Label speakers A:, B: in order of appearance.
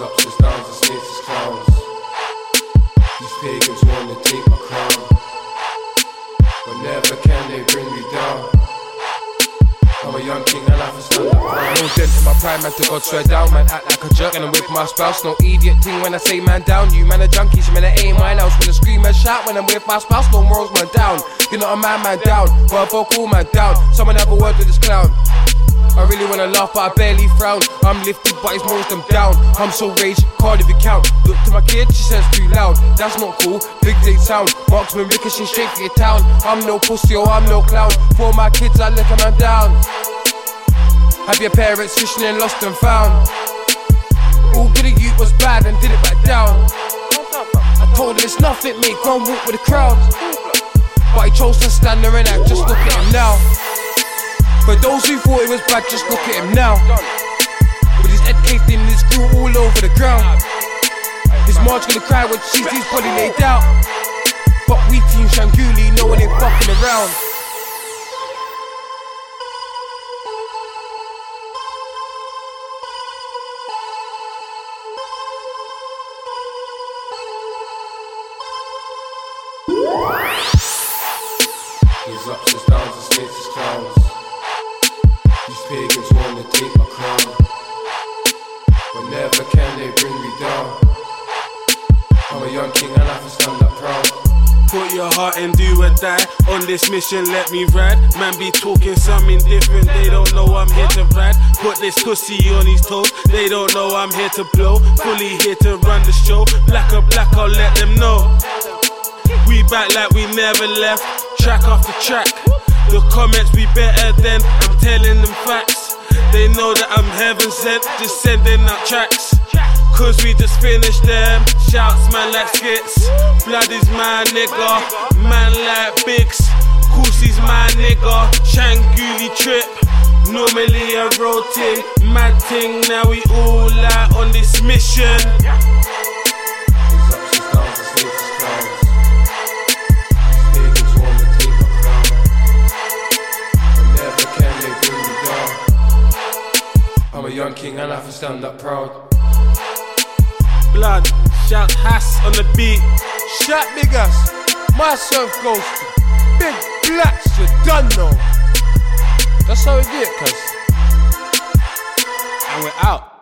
A: There's downs, there's snakes, there's clowns. These pagans wanna take my crown. But never can they bring me down. I'm a young king and I can stand up.
B: No dent in my pride, man, to God swear down, man. Act like a jerk and I'm with my spouse. No idiot thing when I say man down. You man are junkies, man are ain't my house. When I scream and shout when I'm with my spouse, no morals man down. You're not a man, man down, a vocal man down. Someone have a word with this clown. I really wanna laugh, but I barely frown. I'm lifted, but it's most them down. I'm so rage, can't even count. Look to my kid, she says too loud. That's not cool, big day sound. Marksman ricochet straight for your town. I'm no pussy or I'm no clown. For my kids, I look a man down. Have your parents fishing and lost and found. All good at you was bad and did it back down. I told him it's nothing, mate, go and walk with the crowd. But he chose to stand there and act, For those who thought it was bad, just look at him now. With his head caved in, his crew all over the ground. His march gonna cry when she sees body laid out. But we team Shangooli, no one ain't fucking around.
A: But never can they bring me down. I'm a young king and I have can stand up proud.
C: Put your heart and do or die. On this mission, let me ride. Man be talking something different. They don't know I'm here to ride. Put this pussy on his toes. They don't know I'm here to blow. Fully here to run the show. Black or black, I'll let them know. We back like we never left. Track after track. The comments be better than I'm telling them facts. They know that I'm heaven sent, just sending out tracks. Cause we just finished them. Shouts, man, like skits. Blood is my nigga. Man, like Bigs. Coosie's my nigga. Shangooli trip. Normally a rotate. Mad thing, now we all out on this mission.
A: I'm a young king and I can stand up proud.
C: Blood. Shout Hass on the beat.
B: Shot big ass, myself goes to Big Blacks, you done know. That's how we do it, cuz.
C: And we're out.